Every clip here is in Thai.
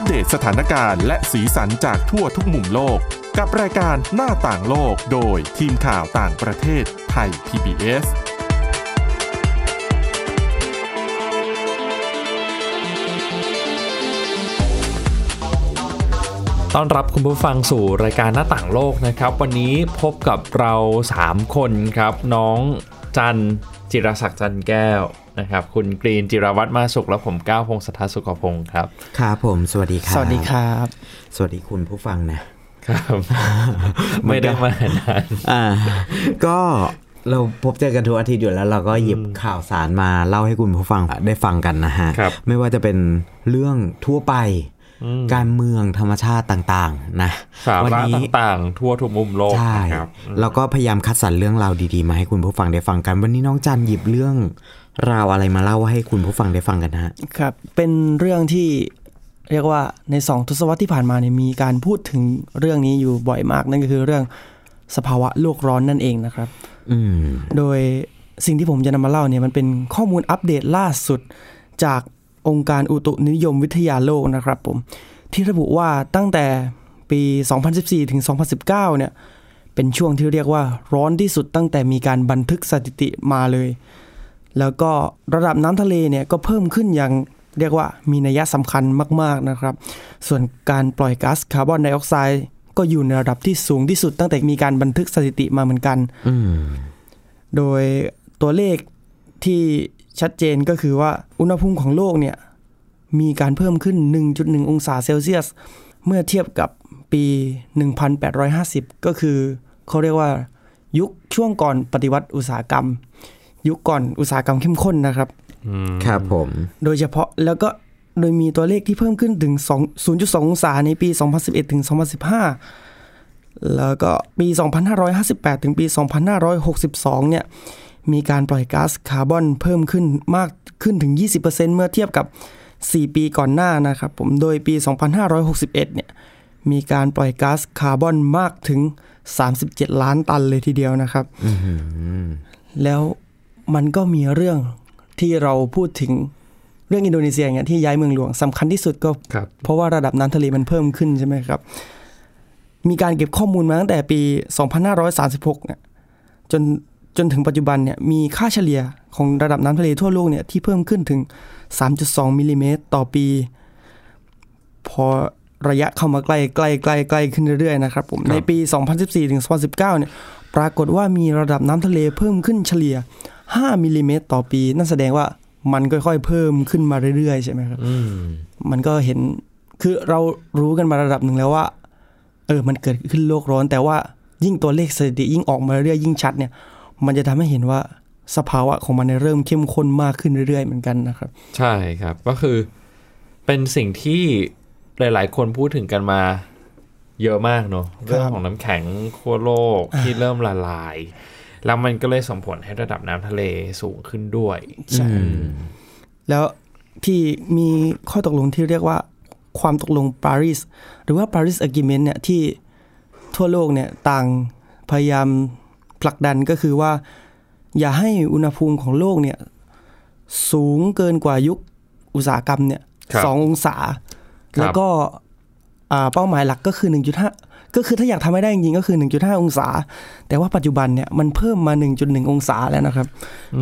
อัปเดตสถานการณ์และสีสันจากทั่วทุกมุมโลก กับรายการหน้าต่างโลกโดยทีมข่าวต่างประเทศไทย PBS ต้อนรับคุณผู้ฟังสู่รายการหน้าต่างโลกนะครับ วันนี้พบกับเรา 3 คนครับ น้องจันจิรศักดิ์จันแก้ว นะครับคุณกรีนจิรวัตรมาสุขและผมก้าวพงศธรสุขพงศ์ครับครับผมสวัสดีครับ สวัสดีครับ สวัสดีคุณผู้ฟังนะครับไม่ได้มานานอ่า ก็เราพบเจอกันทุกอาทิตย์อยู่แล้ว เราก็หยิบข่าวสารมาเล่าให้คุณผู้ฟังได้ฟังกันนะฮะครับไม่ว่าจะเป็นเรื่องทั่วไปการเมืองธรรมชาติต่างๆ นะสาวัระนี้ต่างๆ ทั่วทุกมุมโลกใช่นะครับแล้วก็พยายามคัดสรรเรื่องราวดีๆ มาให้คุณผู้ฟังได้ฟังกัน วันนี้น้องจันหยิบเรื่อง ราวอะไรมาเล่าให้คุณผู้ฟังได้ฟังกันฮะครับ เป็นเรื่องที่เรียกว่าในสองทศวรรษที่ผ่านมาเนี่ยมีการพูดถึงเรื่องนี้อยู่บ่อยมาก นั่นก็คือเรื่องสภาวะโลกร้อนนั่นเองนะครับ อืมโดยสิ่งที่ผมจะนำมาเล่าเนี่ยมันเป็นข้อมูลอัปเดตล่าสุดจากองค์การอุตุนิยมวิทยาโลกนะครับผมที่ระบุว่าตั้งแต่ปี 2014 ถึง 2019 เนี่ย เป็นช่วงที่เรียกว่าร้อนที่สุดตั้งแต่มีการบันทึกสถิติมาเลย แล้วก็ระดับน้ำทะเลเนี่ยก็เพิ่มขึ้นอย่างเรียกว่ามีนัยสำคัญมาก ๆนะครับ ส่วนการปล่อยก๊าซคาร์บอนไดออกไซด์ก็อยู่ในระดับที่สูงที่สุดตั้งแต่มีการบันทึกสถิติมาเหมือนกันอืมโดยตัวเลขที่ชัดเจนก็คือว่าอุณหภูมิของโลกเนี่ยมีการเพิ่มขึ้น 1.1 องศาเซลเซียส เมื่อเทียบกับปี 1850 ก็คือเขาเรียกว่ายุคช่วงก่อนปฏิวัติอุตสาหกรรม ยุคก่อนอุตสาหกรรมเข้มข้นนะครับครับผม โดยเฉพาะแล้วก็โดยมีตัวเลขที่เพิ่มขึ้นถึง2 0.2 องศาในปี 2011 ถึง 2015 แล้วก็ปี 2558 ถึงปี 2562 เนี่ย มีการปล่อยก๊าซคาร์บอนเพิ่มขึ้นมากขึ้นถึง 20%เมื่อเทียบกับ 4 ปีก่อนหน้านะครับผม โดยปี 2561 เนี่ย มีการปล่อยก๊าซคาร์บอนมากถึง 37 ล้านตันเลยทีเดียวนะครับ แล้ว มันก็มีเรื่องที่เราพูดถึงเรื่องอินโดนีเซียเนี่ยที่ย้ายเมืองหลวงสำคัญที่สุดก็ครับเพราะว่าระดับน้ำทะเลมันเพิ่มขึ้นใช่ไหมครับ มีการเก็บข้อมูลมาตั้งแต่ปี 2536 เนี่ยจนจนถึงปัจจุบันเนี่ยมีค่าเฉลี่ยของระดับน้ำทะเลทั่วโลกเนี่ยที่เพิ่มขึ้นถึง 3.2 มิลลิเมตรต่อปี พอระยะเข้ามาใกล้ใกล้ใกล้ใกล้ขึ้นเรื่อยๆนะครับผมในปี 2014ถึง2019 เนี่ยปรากฏว่ามีระดับน้ำทะเลเพิ่มขึ้นเฉลี่ย 5มิลลิเมตรต่อปี นั่นแสดงว่ามันค่อยๆเพิ่มขึ้นมาเรื่อยๆ ใช่ไหมครับอืมมันก็เห็นคือเรารู้กันมาระดับหนึ่งแล้วว่า เออมันเกิดขึ้นโลกร้อน แต่ว่ายิ่งตัวเลขสถิติยิ่งออกมาเรื่อยๆยิ่งชัดเนี่ย มันจะทำให้เห็นว่าสภาวะของมันเนี่ยเริ่มเข้มข้นมากขึ้นเรื่อยๆเหมือนกันนะครับ ใช่ครับก็คือเป็นสิ่งที่หลาย ๆ คนพูดถึงกันมาเยอะมากเนอะเรื่องของน้ำแข็งขั้วโลกที่เริ่มละลาย แล้วมันก็เลยส่งผลให้ระดับน้ำทะเลสูงขึ้นด้วยใช่แล้วที่มีข้อตกลงที่เรียกว่าความตกลงปารีสหรือว่า Paris Agreement เนี่ยที่ทั่วโลกเนี่ยต่างพยายามผลักดันก็คือว่า อย่าให้อุณหภูมิของโลกเนี่ยสูงเกินกว่ายุคอุตสาหกรรมเนี่ยครับสององศาครับแล้วก็อ่าเป้าหมายหลักก็คือ1.5 ก็คือถ้าอยากทำให้ได้จริงๆก็คือ 1.5 องศา แต่ว่าปัจจุบันเนี่ยมันเพิ่มมา 1.1 องศาแล้วนะครับ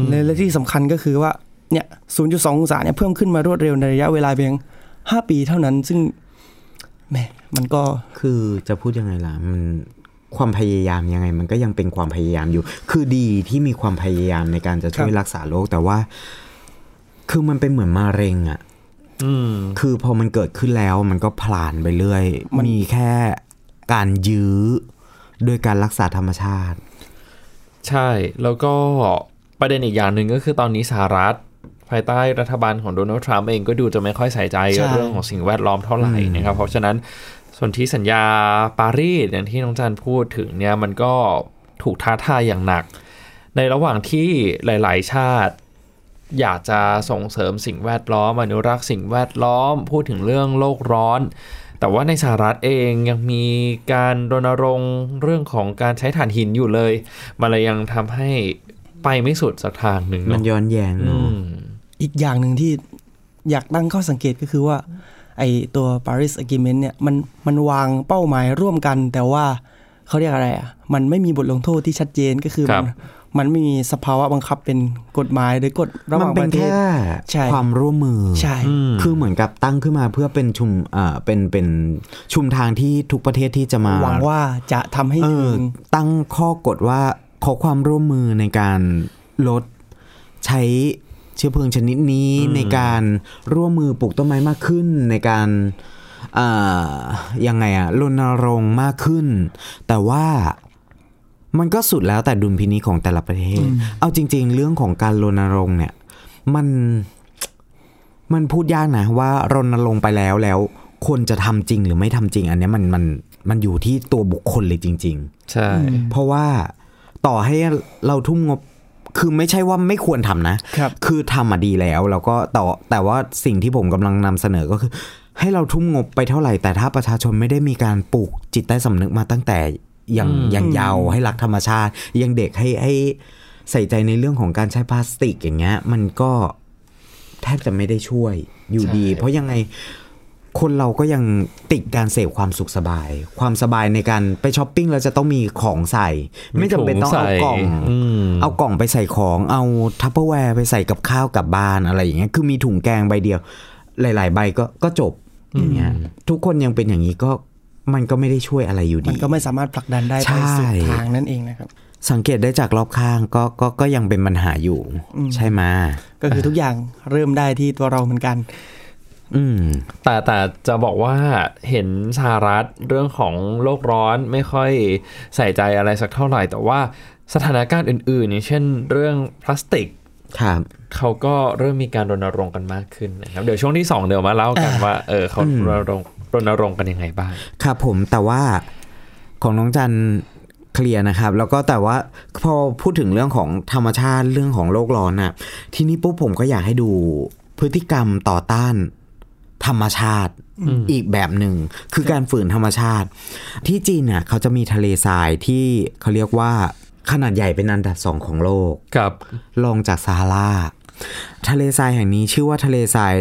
และและที่สำคัญก็คือว่าเนี่ย 0.2 องศาเนี่ยเพิ่มขึ้นมารวดเร็วในระยะเวลาเพียง 5 ปีเท่านั้น ซึ่งแหมมันก็คือจะพูดยังไงล่ะมันความพยายามยังไง มันก็ยังเป็นความพยายามอยู่ คือดีที่มีความพยายามในการจะช่วยครับรักษาโรคแต่ว่า คือมันเป็นเหมือนมะเร็งอะ่ะอืมคือพอมันเกิดขึ้นแล้วมันก็ผลานไปเรื่อย มีแค่ การยื้อ โดยการรักษาธรรมชาติ ใช่แล้วก็ประเด็นอีกอย่างหนึ่งก็คือตอนนี้สหรัฐ ภายใต้รัฐบาลของโดนัลด์ทรัมป์เองก็ดูจะไม่ค่อยใส่ใจใช่ เรื่องของสิ่งแวดล้อมเท่าไหร่นะครับ เพราะฉะนั้นส่วนที่สัญญาปารีสอย่างที่น้องจันพูดถึงเนี่ยมันก็ถูกท้าทายอย่างหนัก ในระหว่างที่หลาย ๆ ชาติ อยากจะส่งเสริมสิ่งแวดล้อมอนุรักษ์สิ่งแวดล้อม พูดถึงเรื่องโลกร้อน แต่ว่าในสหรัฐเองยังมีการรณรงค์เรื่องของการใช้ถ่านหินอยู่เลย มันเลยยังทำให้ไปไม่สุดสักทางหนึ่งมันเนาะย้อนแย้งอืเนาะมอีกอย่างหนึ่งที่อยากตั้งข้อสังเกตก็คือว่า ไอตัว Paris Agreement เนี่ยมันมันวางเป้าหมายร่วมกัน แต่ว่าเขาเรียกอะไรอะ มันไม่มีบทลงโทษที่ชัดเจนก็คือครัมับน มันไม่มีสภาวะบังคับเป็นกฎหมายหรือกฎระหมัว่างเป็ปนระเทศแค่ใช่ความร่วมมือใช่คือเหมือนกับตั้งขึ้นมาเพื่อเป็นชุมอ่าเป็นเป็นชุมทางที่ทุกประเทศที่จะมาหวังว่าจะทำให้เอถึองตั้งข้อกฎว่าขอความร่วมมือในการลดใช้เชื้อเพลิงชนิดนี้ในการร่วมมือปลูกต้นไม้มากขึ้นในการอ่ายังไงอะรณรงค์มากขึ้น แต่ว่า มันก็สุดแล้วแต่ดุลพินิจของแต่ละประเทศ เอาจริง ๆ เรื่องของการรณรงค์เนี่ย มันมันพูดยากนะว่ารณรงค์ไปแล้วแล้ว คนจะทำจริงหรือไม่ทำจริง อันเนี้ยมันมันมันอยู่ที่ตัวบุคคลเลยจริงใช่ๆเพราะว่าต่อให้เราทุ่มงบคือไม่ใช่ว่าไม่ควรทำนะครับ คือทำมาดีแล้ว แล้วก็แต่แต่ว่าสิ่งที่ผมกำลังนำเสนอก็คือ ให้เราทุ่มงบไปเท่าไหร่แต่ถ้าประชาชนไม่ได้มีการปลูกจิตใต้สำนึกมาตั้งแต่ ยังยังเยาวให้รักธรรมชาติ ยังเด็กให้ให้ใส่ใจในเรื่องของการใช้พลาสติกอย่างเงี้ย มันก็แทบจะไม่ได้ช่วยอยู่ดี เพราะยังไงคนเราก็ยังติดการเสพความสุขสบาย ความสบายในการไปช้อปปิ้งแล้วจะต้องมีของใส่ ไม่จำเป็นต้องเอากล่องอืมเอากล่องไปใส่ของเอาทัพเปอร์แวร์ไปใส่กับข้าวกลับบ้านอะไรอย่างเงี้ยคือมีถุงแกงใบเดียว หลาย ๆ ใบก็ก็จบอย่างเงี้ยทุกคนยังเป็นอย่างนี้ก็ มันก็ไม่ได้ช่วยอะไรอยู่มัดีนก็ไม่สามารถผลักดันได้ใช่ไปสุดทางนั่นเองนะครับ สังเกตได้จากรอบข้างก็ก็ก็ยังเป็นปัญหาอยู่ ใช่ไหมก็คือทุกอย่างเริ่มได้ที่ตัวเราเหมือนกัน อืม แต่แต่จะบอกว่าเห็นสหรัฐเรื่องของโลกร้อนไม่ค่อยใส่ใจอะไรสักเท่าไหร่ แต่ว่าสถานการณ์อื่นๆอย่างเช่น เรื่องพลาสติกครับเขาก็เริ่มมีการรณรงค์กันมากขึ้นนะครับ เดี๋ยวช่วงที่สองเดี๋ยวมาเล่ากันว่าเออเขารณรงค์ รณรงค์กันยังไงบ้าง ครับผมแต่ว่าของน้องจันเคลียร์นะครับ แล้วก็แต่ว่าพอพูดถึงเรื่องของธรรมชาติเรื่องของโลกร้อนน่ะทีนี้ปุ๊บผมก็อยากให้ดูพฤติกรรมต่อต้านธรรมชาติอีกแบบหนึ่งคือการฝืนธรรมชาติ ที่จีนเนี่ยเขาจะมีทะเลทรายที่เขาเรียกว่าขนาดใหญ่เป็นอันดับสองของโลกกับรองจากซาฮาราทะเลทรายแห่งนี้ชื่อว่าทะเลทราย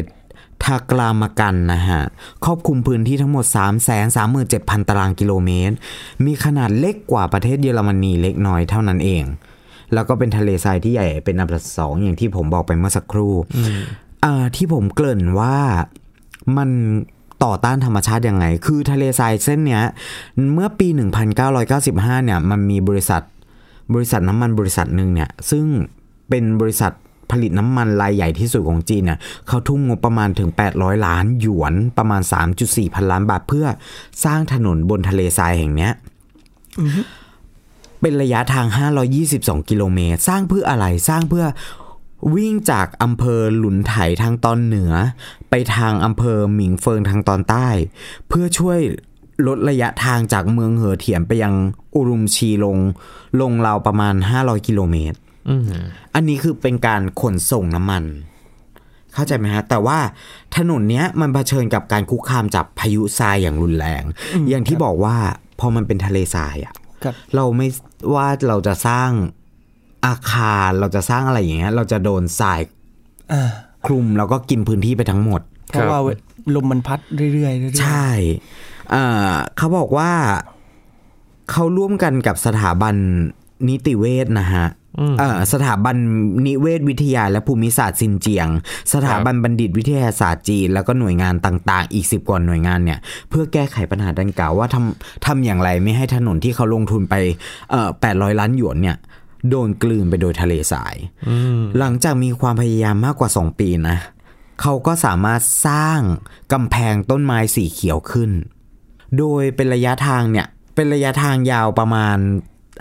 ทากรามากันนะฮะครอบคลุมพื้นที่ทั้งหมด 3 3 7 0 0 0 ตารางกิโลเมตร มีขนาดเล็กกว่าประเทศเยอรมนีเล็กน้อยเท่านั้นเอง แล้วก็เป็นทะเลทรายที่ใหญ่เป็นอันดับสองอย่างที่ผมบอกไปเมื่อสักครู่อ่าที่ผมเกริ่นว่ามันต่อต้านธรรมชาติยังไง คือทะเลทรายเส้นเนี้ย เมื่อปี 1995 เนี่ย มันมีบริษัท บริษัทน้ำมันบริษัทหนึ่งเนี่ย ซึ่งเป็นบริษัท ผลิตน้ำมันรายใหญ่ที่สุดของจีนเนี่ยเขาทุ่มงบประมาณถึง 800 ล้านหยวนประมาณ 3.4 พันล้านบาทเพื่อสร้างถนนบนทะเลทรายแห่งเนี้ยเป็นระยะทาง 522 กิโลเมตร สร้างเพื่ออะไรสร้างเพื่อวิ่งจากอำเภอหลุนไถทางตอนเหนือ ไปทางอำเภอหมิงเฟิงทางตอนใต้ เพื่อช่วยลดระยะทางจากเมืองเหอเถียนไปยังอุรุมชีลง ลงราวประมาณ 500 กิโลเมตร อืมอันนี้คือเป็นการขนส่งน้ำมัน เข้าใจไหมฮะ แต่ว่าถนนเนี้ยมันเผชิญกับการคุกคามจากพายุทรายอย่างรุนแรง อย่างที่บอกว่าพอมันเป็นทะเลทรายอะครับเราไม่ว่าเราจะสร้างอาคารเราจะสร้างอะไรอย่างเงี้ย เราจะโดนทรายอ่าคลุมแล้วก็กินพื้นที่ไปทั้งหมด เพราะว่าลมมันพัดเรื่อยๆเรื่อยๆใช่เอ่อเขาบอกว่าเขาร่วมกันกับสถาบันนิติเวชนะฮะเอ่อ สถาบันนิเวศวิทยาและภูมิศาสตร์ซินเจียง สถาบันบัณฑิตวิทยาศาสตร์จีน แล้วก็หน่วยงานต่าง ๆ อีกสิบกว่าหน่วยงานเนี่ย เพื่อแก้ไขปัญหาดังกล่าวว่าทำทำอย่างไรไม่ให้ถนนที่เขาลงทุนไปเอ่อแปดร้อยล้านหยวนเนี่ยโดนกลืนไปโดยทะเลทราย หลังจากมีความพยายามมากกว่า2ปีนะ เขาก็สามารถสร้างกำแพงต้นไม้สีเขียวขึ้น โดยเป็นระยะทางเนี่ย เป็นระยะทางยาวประมาณ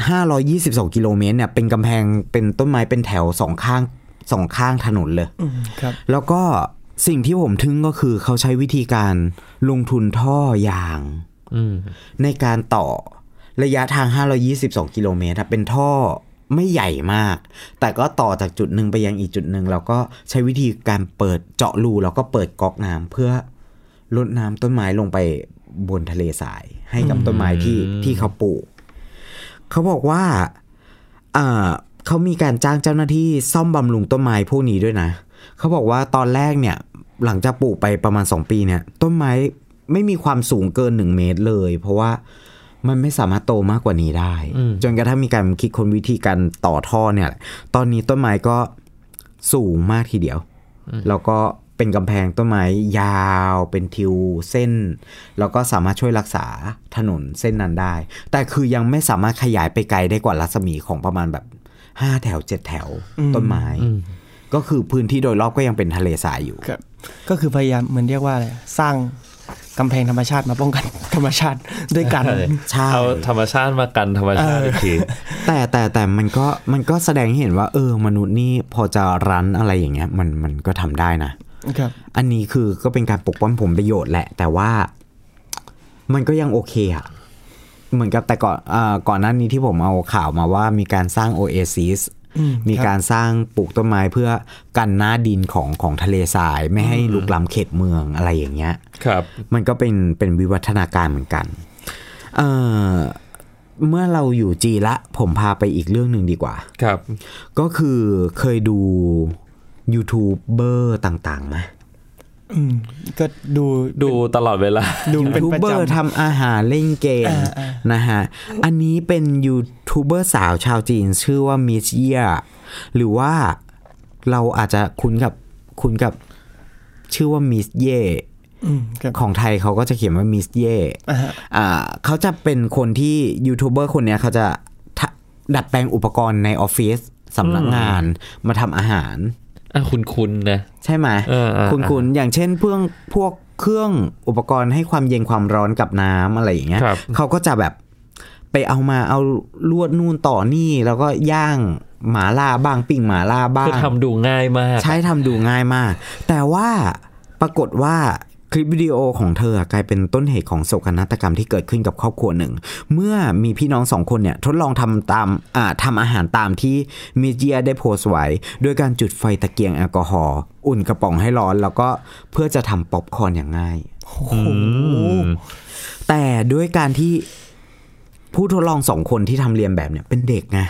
522 กิโลเมตรเนี่ยเป็นกำแพงเป็นต้นไม้เป็นแถวสองข้างสองข้างถนนเลยอืมครับ แล้วก็สิ่งที่ผมทึ่งก็คือเขาใช้วิธีการลงทุนท่อยางอืมในการต่อระยะทาง 522 กิโลเมตรอะเป็นท่อไม่ใหญ่มาก แต่ก็ต่อจากจุดหนึ่งไปยังอีกจุดหนึ่งแล้วก็ใช้วิธีการเปิดเจาะรูแล้วก็เปิดก๊อกน้ำเพื่อลดน้ำต้นไม้ลงไปบนทะเลทราย ให้กับต้นไม้ที่ที่เขาปลูก เขาบอกว่าอ่าเขามีการจ้างเจ้าหน้าที่ซ่อมบำรุงต้นไม้พวกนี้ด้วยนะ เขาบอกว่าตอนแรกเนี่ยหลังจากปลูกไปประมาณ 2 ปีเนี่ย ต้นไม้ไม่มีความสูงเกิน 1 เมตรเลย เพราะว่ามันไม่สามารถโตมากกว่านี้ได้ จนกระทั่งมีการคิดค้นวิธีการต่อท่อเนี่ยแหละตอนนี้ต้นไม้ก็สูงมากทีเดียว แล้วก็ เป็นกำแพงต้นไม้ยาวเป็นทิวเส้น แล้วก็สามารถช่วยรักษาถนนเส้นนั้นได้ แต่คือยังไม่สามารถขยายไปไกลได้กว่ารัศมีของประมาณแบบห้าแถวเจ็ดแถวต้นไม้ ก็คือพื้นที่โดยรอบก็ยังเป็นทะเลทรายอยู่ครับก็คือพยายามเหมือนเรียกว่าอะไรสร้างกำแพงธรรมชาติมาป้องกันธรรมชาติด้วยกันใช่ใช่เอาธรรมชาติมากันธรรมชาติอีกทีแต่แต่แต่มันก็มันก็แสดงให้เห็นว่า เออมนุษย์นี่พอจะรันอะไรอย่างเงี้ย มันมันก็ทำได้นะครับ อันนี้คือก็เป็นการปกป้องผลประโยชน์แหละ แต่ว่ามันก็ยังโอเคอะเหมือนกับแต่ก่อนเอ่อก่อนหน้านี้ที่ผมเอาข่าวมาว่ามีการสร้างโอเอซิสอืมมีครับการสร้างปลูกต้นไม้เพื่อกันหน้าดินของของทะเลทราย ไม่ให้ลุกล้ำเขตเมืองอะไรอย่างเงี้ย ครับ มันก็เป็นเป็นวิวัฒนาการเหมือนกัน เอ่อเมื่อเราอยู่จีนละ ผมพาไปอีกเรื่องหนึ่งดีกว่า ครับ ก็คือเคยดู ยูทูบเบอร์ต่างๆไหมอืมก็ดูดูตลอดเวลาดูยูเป็นทูบประเบอร์จำทำอาหารเล่นเกมอ่าอ่านะฮะ อันนี้เป็นยูทูบเบอร์สาวชาวจีน ชื่อว่ามิสเยียหรือว่าเราอาจจะคุ้นกับคุ้นกับชื่อว่ามิสเย่อืมครับของไทยเขาก็จะเขียนว่ามิสเย่อ่าฮะอ่าเขาจะเป็นคนที่ยูทูบเบอร์คนเนี้ยเขาจะทะดัดแปลงอุปกรณ์ในออฟฟิศสำนักงานมาทำอาหารอะ คุณคุณนะใช่ไหมเออเออคุณคุณอย่างเช่นเพื่องพวกเครื่องอุปกรณ์ให้ความเย็นความร้อนกับน้ำอะไรอย่างเงี้ยครับเขาก็จะแบบไปเอามาเอาลวดนู่นต่อนี่แล้วก็ย่างหมาล่าบ้างปิ้งหมาล่าบ้างคือทำดูง่ายมาก ใช้ทำดูง่ายมาก แต่ว่าปรากฏว่า คลิปวิดีโอของเธอกลายเป็นต้นเหตุของโศกนาฏกรรมที่เกิดขึ้นกับครอบครัวหนึ่ง เมื่อมีพี่น้องสองคนเนี่ยทดลองทำตามอ่าทำอาหารตามที่มิเจียได้โพสต์ไว้โดยการจุดไฟตะเกียงแอลกอฮอล์อุ่นกระป๋องให้ร้อน แล้วก็เพื่อจะทำป๊อปคอร์นอย่างง่ายอืมแต่ด้วยการที่ผู้ทดลองสองคนที่ทำเรียนแบบเนี่ยเป็นเด็กไง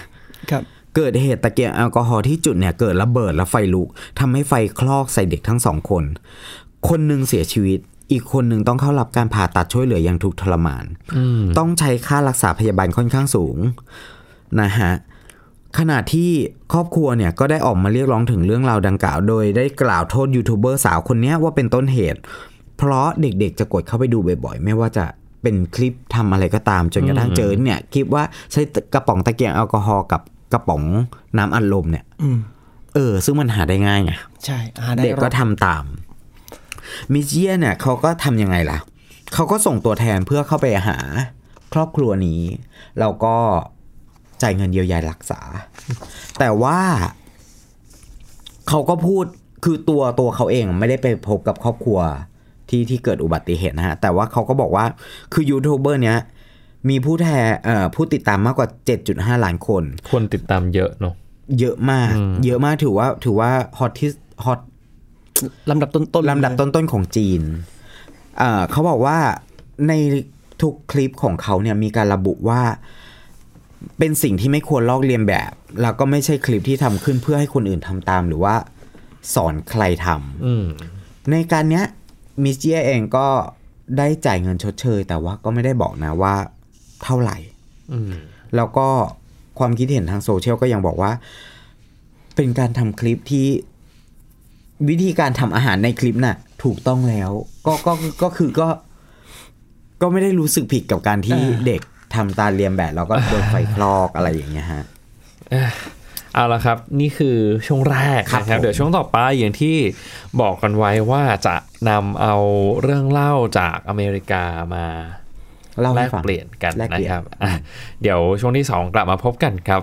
ครับเกิดเหตุตะเกียงแอลกอฮอล์ที่จุดเนี่ยเกิดระเบิดและไฟลุกทำให้ไฟคลอกใส่เด็กทั้งสองคน คนหนึ่งเสียชีวิต อีกคนหนึ่งต้องเข้ารับการผ่าตัดช่วยเหลืออย่างทุกข์ทรมาน ต้องใช้ค่ารักษาพยาบาลค่อนข้างสูงนะฮะขณะที่ครอบครัวเนี่ยก็ได้ออกมาเรียกร้องถึงเรื่องราวดังกล่าว โดยได้กล่าวโทษยูทูบเบอร์สาวคนเนี้ยว่าเป็นต้นเหตุ เพราะเด็กๆจะกดเข้าไปดูบ่อยๆ ไม่ว่าจะเป็นคลิปทำอะไรก็ตามจนกระทั่งเจอเนี่ยคลิปว่าใช้กระป๋องตะเกียงแอลกอฮอล์กับกระป๋องน้ำอัดลมเนี่ยอืมเออ ซึ่งมันหาได้ง่ายไงใช่หาได้เด็กก็รอบทำตาม มิเจียเนี่ยเขาก็ทำยังไงล่ะ เขาก็ส่งตัวแทนเพื่อเข้าไปหาครอบครัวนี้ แล้วก็จ่ายเงินเยียวยารักษา แต่ว่าเขาก็พูดคือตัวตัวเขาเองไม่ได้ไปพบกับครอบครัวที่ที่เกิดอุบัติเหตุนะฮะ แต่ว่าเขาก็บอกว่าคือยูทูบเบอร์เนี้ยมีผู้แทนเอ่อผู้ติดตามมากกว่า 7.5 ล้านคน คนติดตามเยอะเนาะเยอะมาก เยอะมากถือว่าถือว่าฮอตที่ฮอต ลำดับต้นๆลำดับต้นๆของจีนเอ่อเขาบอกว่าในทุกคลิปของเขาเนี่ยมีการระบุว่าเป็นสิ่งที่ไม่ควรลอกเลียนแบบ แล้วก็ไม่ใช่คลิปที่ทำขึ้นเพื่อให้คนอื่นทำตามหรือว่าสอนใครทำอืมในการเนี้ยมิสเจียเองก็ได้จ่ายเงินชดเชย แต่ว่าก็ไม่ได้บอกนะว่าเท่าไหร่อืมแล้วก็ความคิดเห็นทางโซเชียลก็ยังบอกว่า เป็นการทำคลิปที่ วิธีการทำอาหารในคลิปน่ะ ถูกต้องแล้ว ก็ก็ก็คือก็ ก็ไม่ได้รู้สึกผิดกับการที่เด็กทำตาเรียมแบบแล้วก็โดนไฟคลอกอะไรอย่างเงี้ยฮะเอาละครับ นี่คือช่วงแรกครับนะครับผมเดี๋ยวช่วงต่อไปอย่างที่บอกกันไว้ว่าจะนำเอาเรื่องเล่าจากอเมริกามาเล่าแลให้กฟังเปลี่ยนกันแลกเปลี่นะยนครับอะเดี๋ยวช่วงที่ 2 กลับมาพบกันครับ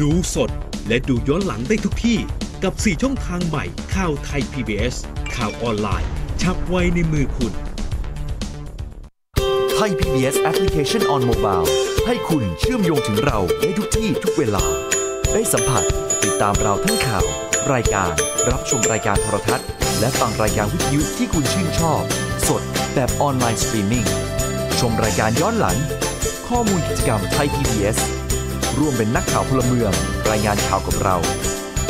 ดูสดและดูย้อนหลังได้ทุกที่ กับ 4 ช่องทางใหม่ข่าวไทย PBS ข่าวออนไลน์ ฉับไวในมือคุณ ไทย PBS Application on Mobile ให้คุณเชื่อมโยงถึงเราในทุกที่ทุกเวลา ได้สัมผัสติดตามเราทั้งข่าว รายการ รับชมรายการโทรทัศน์ และฟังรายการวิทยุที่คุณชื่นชอบ สดแบบออนไลน์สตรีมมิ่งชมรายการย้อนหลัง ข้อมูลกิจกรรมไทย PBS ร่วมเป็นนักข่าวพลเมือง รายงานข่าวกับเรา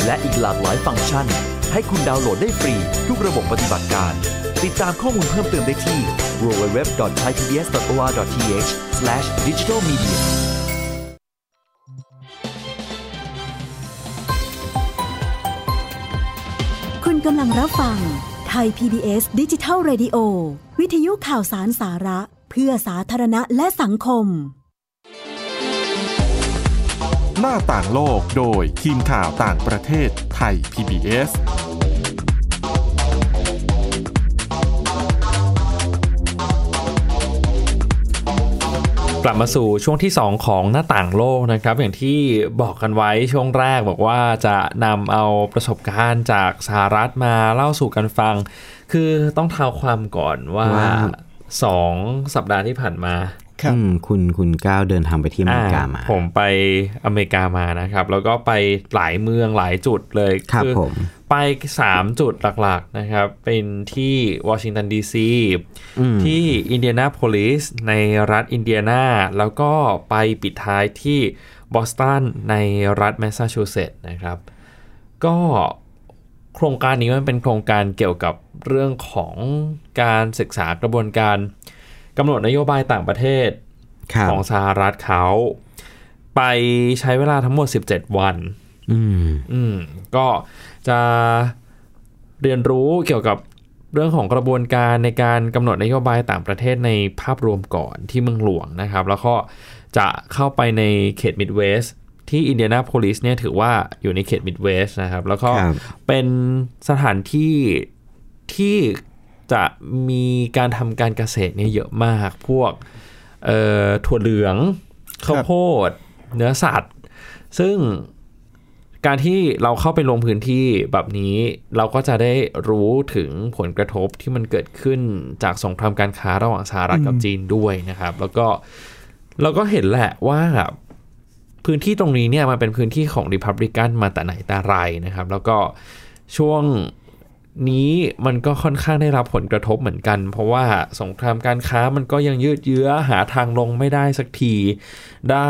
และอีกหลากหลายฟังก์ชัน ให้คุณดาวน์โหลดได้ฟรี ทุกระบบปฏิบัติการ ติดตามข้อมูลเพิ่มเติมได้ที่ www.thaipbs.or.th/digitalmedia คุณกำลังรับฟังไทย PBS ดิจิทัล Radio วิทยุข่าวสารสาระ เพื่อสาธารณะและสังคม หน้าต่างโลกโดยทีมข่าวต่างประเทศไทย PBS กลับมาสู่ช่วงที่ 2 ของหน้าต่างโลกนะครับ อย่างที่บอกกันไว้ช่วงแรกบอกว่าจะนำเอาประสบการณ์จากสหรัฐมาเล่าสู่กันฟัง คือต้องเท้าความก่อนว่าว่าสองสัปดาห์ที่ผ่านมา ครับอืมคุณคุณก้าวเดินทางไปที่อเมริกามาอ่ผมไปอเมริกามานะครับ แล้วก็ไปหลายเมืองหลายจุดเลยครับอผมไป3จุดหลักๆนะครับ เป็นที่วอชิงตันดีซีอืมที่อินเดียนาโพลิสในรัฐอินเดียนา แล้วก็ไปปิดท้ายที่บอสตันในรัฐแมสซาชูเซตส์นะครับ ก็โครงการนี้มันเป็นโครงการเกี่ยวกับเรื่องของการศึกษากระบวนการ กำหนดนโยบายต่างประเทศครับของสหรัฐเขาไปใช้เวลาทั้งหมด 17 วัน อืม อืม ก็จะเรียนรู้เกี่ยวกับเรื่องของกระบวนการในการกำหนดนโยบายต่างประเทศในภาพรวมก่อนที่เมืองหลวงนะครับ แล้วก็จะเข้าไปในเขตมิดเวสต์ที่อินเดียนาโพลิสเนี่ยถือว่าอยู่ในเขตมิดเวสต์นะครับ แล้วก็ครับเป็นสถานที่ที่ จะมีการทำการเกษตรเนี่ยเยอะมาก พวกถั่วเหลืองข้าวโพด เนื้อสัตว์ ซึ่งการที่เราเข้าไปลงพื้นที่แบบนี้เราก็จะได้รู้ถึงผลกระทบที่มันเกิดขึ้นจากสงครามการค้าระหว่างสหรัฐกับจีนด้วยนะครับ แล้วก็เราก็เห็นแหละว่าพื้นที่ตรงนี้เนี่ยมันเป็นพื้นที่ของริพับลิกันมาแต่ไหนแต่ไรนะครับ แล้วก็ช่วง นี้มันก็ค่อนข้างได้รับผลกระทบเหมือนกัน เพราะว่าสงครามการค้ามันก็ยังยืดเยื้อหาทางลงไม่ได้สักที ได้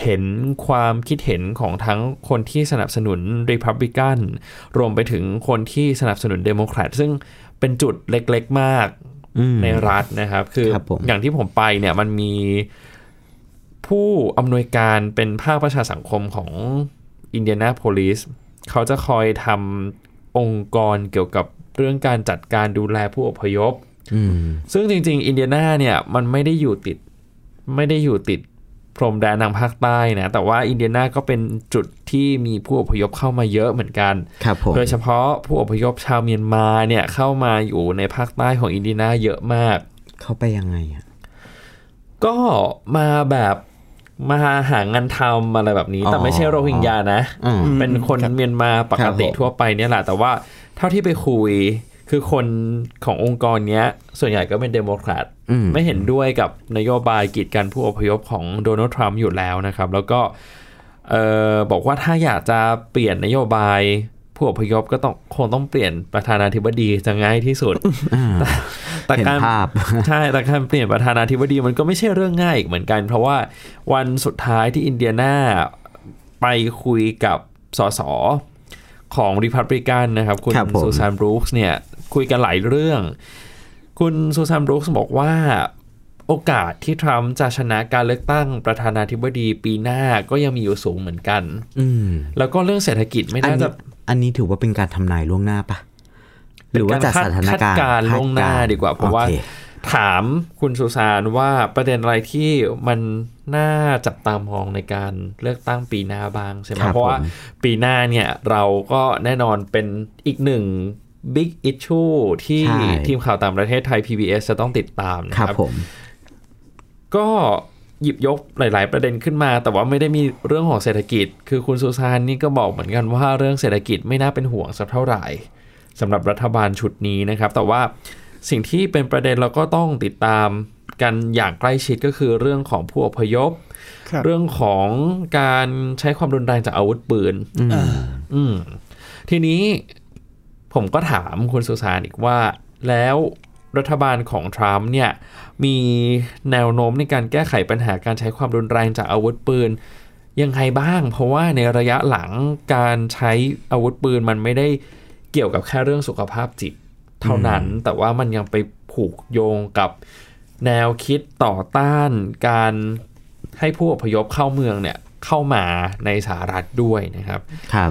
เห็นความคิดเห็นของทั้งคนที่สนับสนุน Republican รวมไปถึงคนที่สนับสนุน Democrat ซึ่งเป็นจุดเล็กๆมากอืมในรัฐนะครับ คือครับผมอย่างที่ผมไปเนี่ยมันมีผู้อำนวยการเป็นภาคประชาสังคมของอินเดียนาโพลิสเขาจะคอยทำ องค์กรเกี่ยวกับเรื่องการจัดการดูแลผู้อพยพอืมซึ่งจริง ๆ อินเดียนาเนี่ยมันไม่ได้อยู่ติด ไม่ได้อยู่ติดพรมแดนทางภาคใต้นะแต่ว่าอินเดียนาก็เป็นจุดที่มีผู้อพยพเข้ามาเยอะเหมือนกันครับผมโดยเฉพาะผู้อพยพชาวเมียนมาเนี่ยเข้ามาอยู่ในภาคใต้ของอินเดียนาเยอะมาก เขาไปยังไงอะก็มาแบบ มาหางานทำอะไรแบบนี้อ๋อแต่ไม่ใช่โรฮิงญานะอืมเป็นคนครับเมียนมาปกติครับผมทั่วไปเนี่ยแหละ แต่ว่าเท่าที่ไปคุยคือคนขององค์กรเนี้ย ส่วนใหญ่ก็เป็นเดโมแครตอืมไม่เห็นด้วยกับนโยบายกีดกันผู้อพยพของโดนัลด์ทรัมป์อยู่แล้วนะครับ แล้วก็เออบอกว่าถ้าอยากจะเปลี่ยนนโยบาย ผู้อพยพก็ต้องคงต้องเปลี่ยนประธานาธิบดีจะง่ายที่สุดแต่เห็นการภาพใช่แต่การเปลี่ยนประธานาธิบดีมันก็ไม่ใช่เรื่องง่ายอีกเหมือนกัน เพราะว่าวันสุดท้ายที่อินเดียนาไปคุยกับสสของริพับริกันนะครับ คุณครับผมซูซานบรูคส์เนี่ยคุยกันหลายเรื่อง คุณซูซานบรูคส์บอกว่าโอกาสที่ทรัมป์จะชนะการเลือกตั้งประธานาธิบดีปีหน้าก็ยังมีอยู่สูงเหมือนกัน อืมแล้วก็เรื่องเศรษฐกิจไม่อันน่านี้จะ อันนี้ถือว่าเป็นการทำนายล่วงหน้าปะหรือว่าจากสถานการณ์คดการณ์ล่วงหน้าดีกว่า เพราะว่าโอคถามคุณสุสานว่าประเด็นอะไรที่มันน่าจับตามองในการเลือกตั้งปีหน้าบ้างใช่ไหมครับเพราะว่าผมปีหน้าเนี่ยเราก็แน่นอนเป็นอีกหนึ่ง Big Issue ที่ใช่ทีมข่าวต่างประเทศไทย PBS จะต้องติดตามนะคครัรับบผมก็ หยิบยกหลาย ๆ ประเด็นขึ้นมา แต่ว่าไม่ได้มีเรื่องของเศรษฐกิจ คือคุณสุสานนี่ก็บอกเหมือนกันว่าเรื่องเศรษฐกิจไม่น่าเป็นห่วงสักเท่าไหร่สำหรับรัฐบาลชุดนี้นะครับ แต่ว่าสิ่งที่เป็นประเด็นเราก็ต้องติดตามกันอย่างใกล้ชิดก็คือเรื่องของผู้อพยพครับเรื่องของการใช้ความรุนแรงจากอาวุธปืนอืมทีนี้ผมก็ถามคุณสุสานอีกว่า แล้ว รัฐบาลของทรัมป์เนี่ยมีแนวโน้มในการแก้ไขปัญหาการใช้ความรุนแรงจากอาวุธปืนยังไงบ้าง เพราะว่าในระยะหลังการใช้อาวุธปืนมันไม่ได้เกี่ยวกับแค่เรื่องสุขภาพจิตเท่านั้น แต่ว่ามันยังไปผูกโยงกับแนวคิดต่อต้านการให้ผู้อพยพเข้าเมืองเนี่ยเข้ามาในสหรัฐด้วยนะครับ ครับ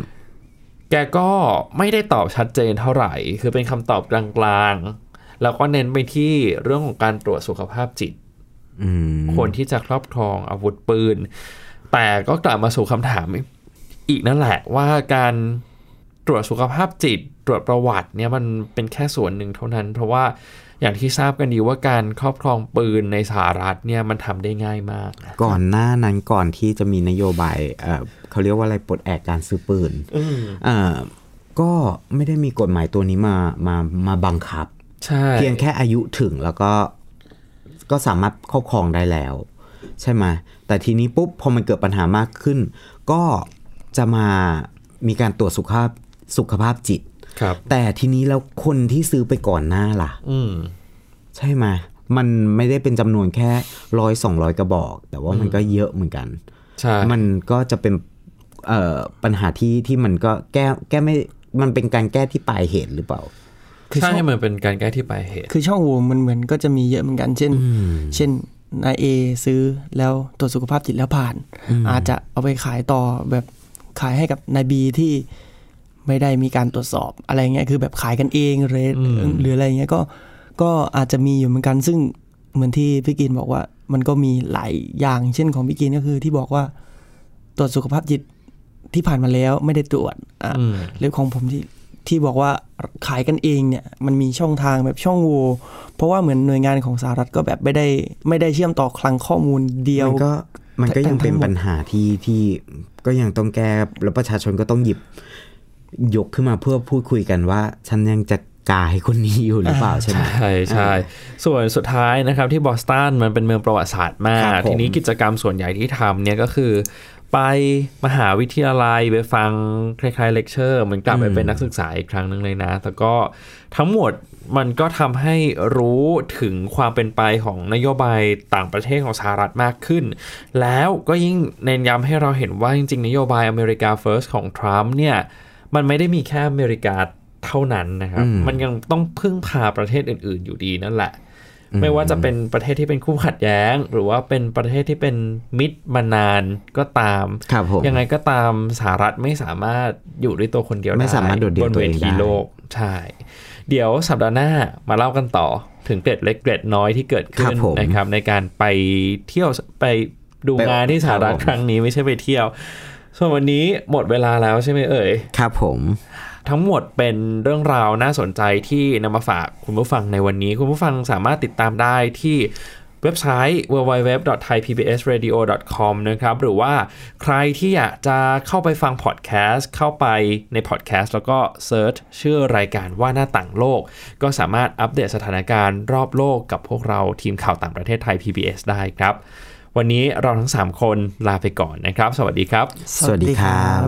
แกก็ไม่ได้ตอบชัดเจนเท่าไหร่ คือเป็นคำตอบกลางๆ แล้วก็เน้นไปที่เรื่องของการตรวจสุขภาพจิตอืมคนที่จะครอบครองอาวุธปืน แต่ก็กลับมาสู่คำถาม อีกนั่นแหละว่าการตรวจสุขภาพจิต ตรวจประวัติเนี่ยมันเป็นแค่ส่วนหนึ่งเท่านั้น เพราะว่าอย่างที่ทราบกันดีว่าการครอบครองปืนในสหรัฐเนี่ยมันทำได้ง่ายมากนะก่อนหน้านั้นก่อนที่จะมีนโยบายเอ่อเขาเรียกว่าอะไรปลดแอกการซื้อปืนเอ่อก็ไม่ได้มีกฎหมายตัวนี้มามามาบังคับใช่ เพียงแค่อายุถึงแล้วก็ก็สามารถครอบครองได้แล้ว ใช่ไหมแต่ทีนี้ปุ๊บพอมันเกิดปัญหามากขึ้น ก็จะมามีการตรวจสุขภาพสุขภาพจิตครับ แต่ทีนี้แล้วคนที่ซื้อไปก่อนหน้าล่ะ อืมใช่ไหมมันไม่ได้เป็นจำนวนแค่ร้อยสองร้อยกระบอก แต่ว่ามันก็เยอะเหมือนกันใช่มันก็จะเป็นเอ่อปัญหาที่ที่มันก็แก้แก้ไม่มันเป็นการแก้ที่ปลายเหตุหรือเปล่า คือใช่ช่องมันเป็นการแก้ที่ปลายเหตุ คือช่องโหว่มันเหมือนก็จะมีเยอะเหมือนกัน เช่น เช่นนายเอซื้อแล้วตรวจสุขภาพจิตแล้วผ่าน อาจจะเอาไปขายต่อแบบขายให้กับนายบีที่ไม่ได้มีการตรวจสอบอะไรเงี้ยคือแบบขายกันเองหรืออืมหรืออะไรเงี้ยก็ก็อาจจะมีอยู่เหมือนกัน ซึ่งเหมือนที่พี่กินบอกว่า มันก็มีหลายอย่างเช่นของพี่กินก็คือที่บอกว่า ตรวจสุขภาพจิตที่ผ่านมาแล้วไม่ได้ตรวจอะอืมหรือของผมที่ ที่บอกว่าขายกันเองเนี่ยมันมีช่องทางแบบช่องโหว่เพราะว่าเหมือนหน่วยงานของสหรัฐก็แบบไม่ได้ไม่ได้เชื่อมต่อคลังข้อมูลเดียวมันก็มันก็ยังเป็นทั้งหมดปัญหาที่ที่ก็ยังต้องแก้แล้วประชาชนก็ต้องหยิบยกขึ้นมาเพื่อพูดคุยกันว่า ฉันยังจะกายคนนี้อยู่หรือเปล่าใช่ไหมใช่ใช่ส่วนสุดท้ายนะครับที่บอสตันมันเป็นเมืองประวัติศาสตร์มาครักบผมทีนี้กิจกรรมส่วนใหญ่ที่ทำเนี่ยก็คือ ไปมหาวิทยาลัยไปฟังคล้ายๆเลคเชอร์เหมือนกลับไปเป็นนักศึกษาอีกครั้งหนึ่งเลยนะ แต่ก็ทั้งหมดมันก็ทำให้รู้ถึงความเป็นไปของนโยบายต่างประเทศของสหรัฐมากขึ้น แล้วก็ยิ่งเน้นย้ำให้เราเห็นว่าจริงๆ นโยบายอเมริกา First ของทรัมป์เนี่ยมันไม่ได้มีแค่อเมริกาเท่านั้นนะครับอืมมันยังต้องพึ่งพาประเทศอื่น ๆ อยู่ดีนั่นแหละ ไม่ว่าจะเป็นประเทศที่เป็นคู่ขัดแย้ง หรือว่าเป็นประเทศที่เป็นมิตรมานานก็ตามครับผมยังไงก็ตามสหรัฐไม่สามารถอยู่ด้วยตัวคนเดียวไม่สามารถโดดเดี่ยวบนตัวเวเองทีได้โลกใช่เดี๋ยวสัปดาห์หน้ามาเล่ากันต่อถึงเกร็ดเล็กเกร็ดน้อยที่เกิดขึ้นครับผมนะครับในการไปเที่ยวไปดูไปงานที่สหรัฐครับผมครั้งนี้ไม่ใช่ไปเที่ยว ส่วนวันนี้หมดเวลาแล้วใช่ไหมเอ่ย ครับผม ทั้งหมดเป็นเรื่องราวน่าสนใจที่นำมาฝากคุณผู้ฟังในวันนี้ คุณผู้ฟังสามารถติดตามได้ที่เว็บไซต์ www.thaipbsradio.com นะครับ หรือว่าใครที่อยากจะเข้าไปฟังพอดแคสต์ เข้าไปในพอดแคสต์แล้วก็ search ชื่อรายการว่าหน้าต่างโลก ก็สามารถอัปเดตสถานการณ์รอบโลกกับพวกเราทีมข่าวต่างประเทศไทย PBS ได้ครับ วันนี้เราทั้ง 3 คนลาไปก่อนนะครับ สวัสดีครับ สวัสดีครับ